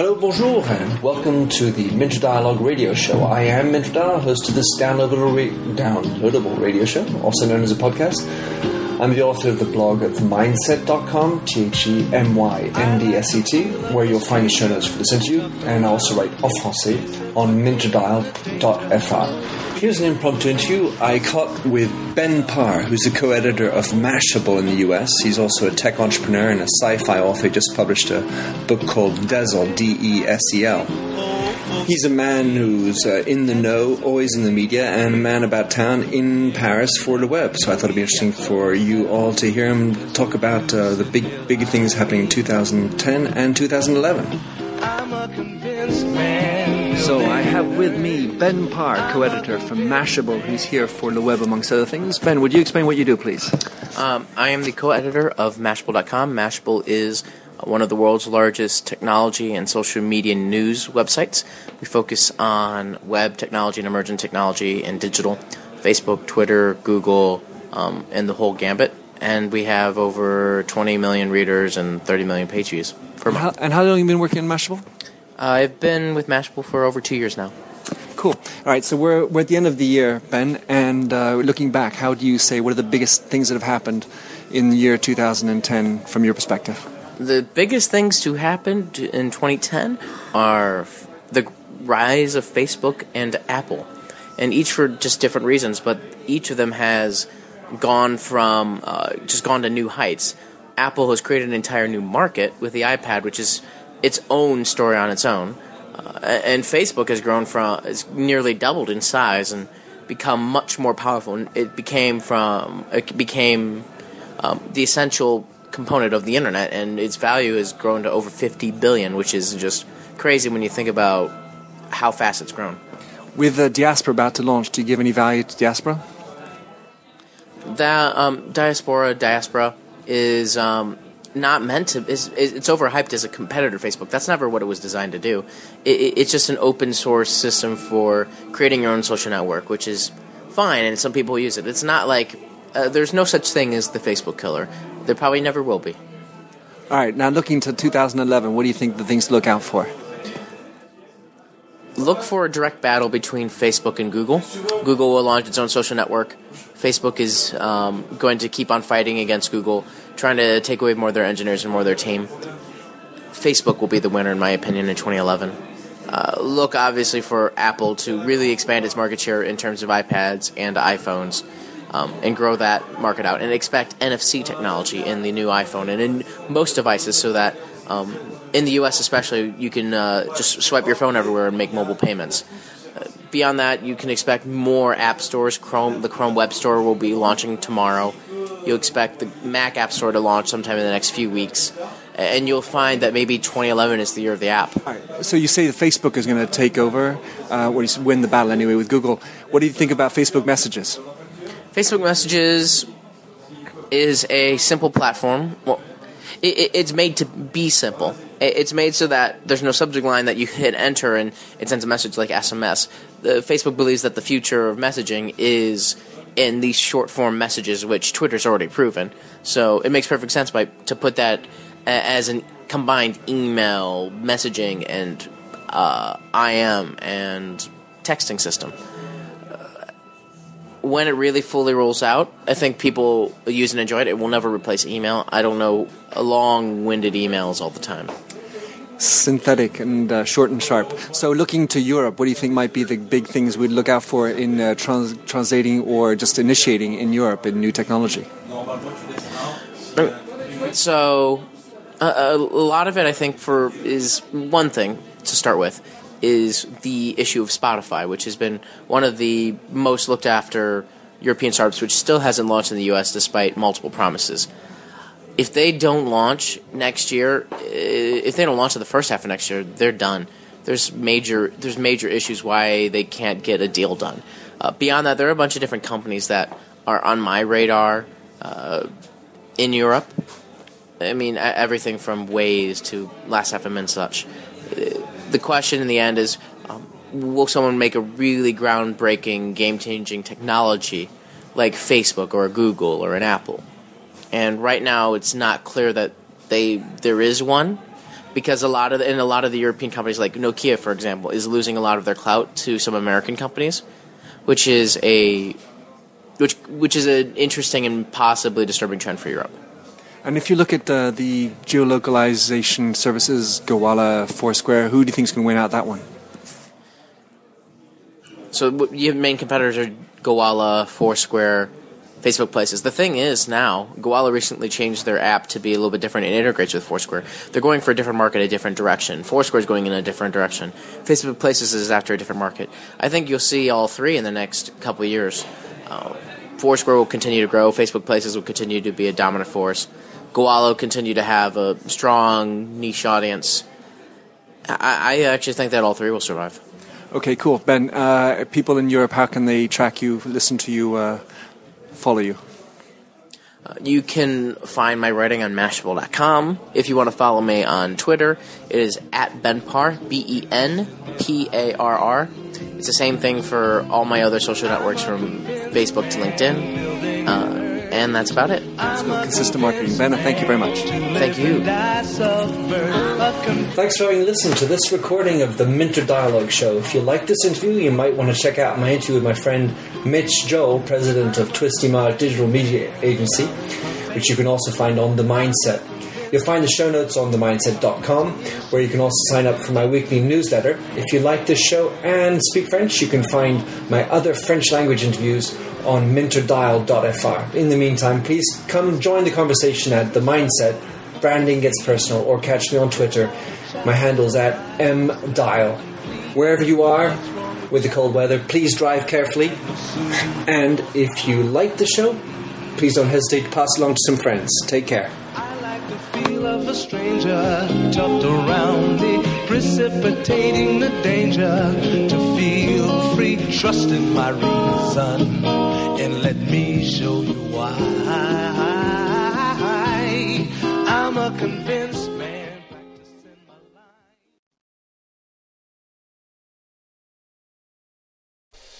Hello, bonjour, and welcome to the Minter Dialogue radio show. I am Minter Dial, host of this downloadable, ra- downloadable radio show, also known as a podcast. I'm the author of the blog at themyndset.com, T H E M Y N D S E T, where you'll find the show notes for this interview, and I also write en français on minterdial.fr. Here's an impromptu interview I caught with Ben Parr, who's the co editor of Mashable in the US. He's also a tech entrepreneur and a sci fi author. He just published a book called Desel, D E S E L. He's a man who's uh, in the know, always in the media, and a man about town in Paris for the web. So I thought it'd be interesting for you all to hear him talk about uh, the big, big things happening in 2010 and 2011. So I have with me Ben Parr, co-editor from Mashable, who's here for the web, amongst other things. Ben, would you explain what you do, please? Um, I am the co-editor of Mashable.com. Mashable is one of the world's largest technology and social media news websites. We focus on web technology and emerging technology and digital, Facebook, Twitter, Google, um, and the whole gambit. And we have over 20 million readers and 30 million page views. For how, and how long have you been working in Mashable? I've been with Mashable for over two years now. Cool. All right, so we're, we're at the end of the year, Ben, and uh, looking back, how do you say what are the biggest things that have happened in the year 2010 from your perspective? The biggest things to happen in 2010 are the rise of Facebook and Apple, and each for just different reasons, but each of them has gone from uh, just gone to new heights. Apple has created an entire new market with the iPad, which is its own story on its own. Uh, and Facebook has grown from, has nearly doubled in size and become much more powerful. It became from, it became um, the essential component of the internet, and its value has grown to over 50 billion, which is just crazy when you think about how fast it's grown. With the Diaspora about to launch, do you give any value to Diaspora? That um, Diaspora, Diaspora is um, not meant to. Is, it's overhyped as a competitor to Facebook. That's never what it was designed to do. It, it's just an open source system for creating your own social network, which is fine, and some people use it. It's not like uh, there's no such thing as the Facebook killer. There probably never will be. All right, now looking to 2011, what do you think the things to look out for? Look for a direct battle between Facebook and Google. Google will launch its own social network. Facebook is um, going to keep on fighting against Google trying to take away more of their engineers and more of their team. Facebook will be the winner, in my opinion, in 2011. Uh, look, obviously, for Apple to really expand its market share in terms of iPads and iPhones um, and grow that market out. And expect NFC technology in the new iPhone and in most devices so that um, in the US, especially, you can uh, just swipe your phone everywhere and make mobile payments. Uh, beyond that, you can expect more app stores. Chrome, the Chrome Web Store will be launching tomorrow you'll expect the Mac App Store to launch sometime in the next few weeks. And you'll find that maybe 2011 is the year of the app. So you say that Facebook is going to take over, uh, or win the battle anyway with Google. What do you think about Facebook Messages? Facebook Messages is a simple platform. Well, it, it's made to be simple. It's made so that there's no subject line that you hit enter and it sends a message like SMS. The, Facebook believes that the future of messaging is in these short form messages, which Twitter's already proven. So it makes perfect sense by to put that as a combined email, messaging, and uh, IM and texting system. Uh, when it really fully rolls out, I think people use and enjoy it. It will never replace email. I don't know long winded emails all the time synthetic and uh, short and sharp. So, looking to Europe, what do you think might be the big things we'd look out for in uh, trans- translating or just initiating in Europe in new technology? So, a lot of it, I think, for is one thing to start with is the issue of Spotify, which has been one of the most looked after European startups, which still hasn't launched in the U.S. despite multiple promises if they don't launch next year, eh, if they don't launch in the first half of next year, they're done. There's major there's major issues why they can't get a deal done. Uh, beyond that, there are a bunch of different companies that are on my radar uh, in Europe. I mean, everything from Waze to Last Last.fm and such. The question in the end is, um, will someone make a really groundbreaking, game-changing technology like Facebook or Google or an Apple? and right now it's not clear that they there is one. because a lot of the, and a lot of the European companies, like Nokia, for example, is losing a lot of their clout to some American companies, which is a which which is an interesting and possibly disturbing trend for Europe. And if you look at uh, the geolocalization services, Gowalla, Foursquare, who do you think is going to win out that one? So your main competitors are Gowalla, Foursquare, Facebook Places. The thing is now, Gowalla recently changed their app to be a little bit different and integrates with Foursquare. They're going for a different market, a different direction. Foursquare is going in a different direction. Facebook Places is after a different market. I think you'll see all three in the next couple of years. Uh, Foursquare will continue to grow. Facebook Places will continue to be a dominant force. Will continue to have a strong niche audience. I, I actually think that all three will survive. Okay, cool. Ben, uh, people in Europe, how can they track you, listen to you, uh, follow you? Uh, you can find my writing on Mashable.com. If you want to follow me on Twitter, it is at Benparr, B E N P A R R. It's the same thing for all my other social networks from Facebook to LinkedIn. And that's about it. Consistent marketing. Ben, thank you very much. Thank you. Thanks for having listened to this recording of the Minter Dialogue Show. If you like this interview, you might want to check out my interview with my friend Mitch Joel, president of Twist Image Digital Media Agency, which you can also find on The Myndset. You'll find the show notes on themyndset.com, where you can also sign up for my weekly newsletter. If you like this show and speak French, you can find my other French language interviews on minterdial.fr. In the meantime, please come join the conversation at The Myndset, Branding Gets Personal, or catch me on Twitter. My handle's at mdial. Wherever you are with the cold weather, please drive carefully. And if you like the show, please don't hesitate to pass along to some friends. Take care of a stranger tucked around precipitating the danger to feel free. Trust in my reason let me show you why. I'm a convinced man.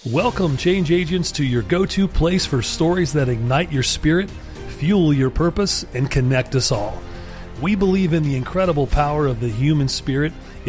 Welcome, change agents, to your go to place for stories that ignite your spirit, fuel your purpose, and connect us all. We believe in the incredible power of the human spirit,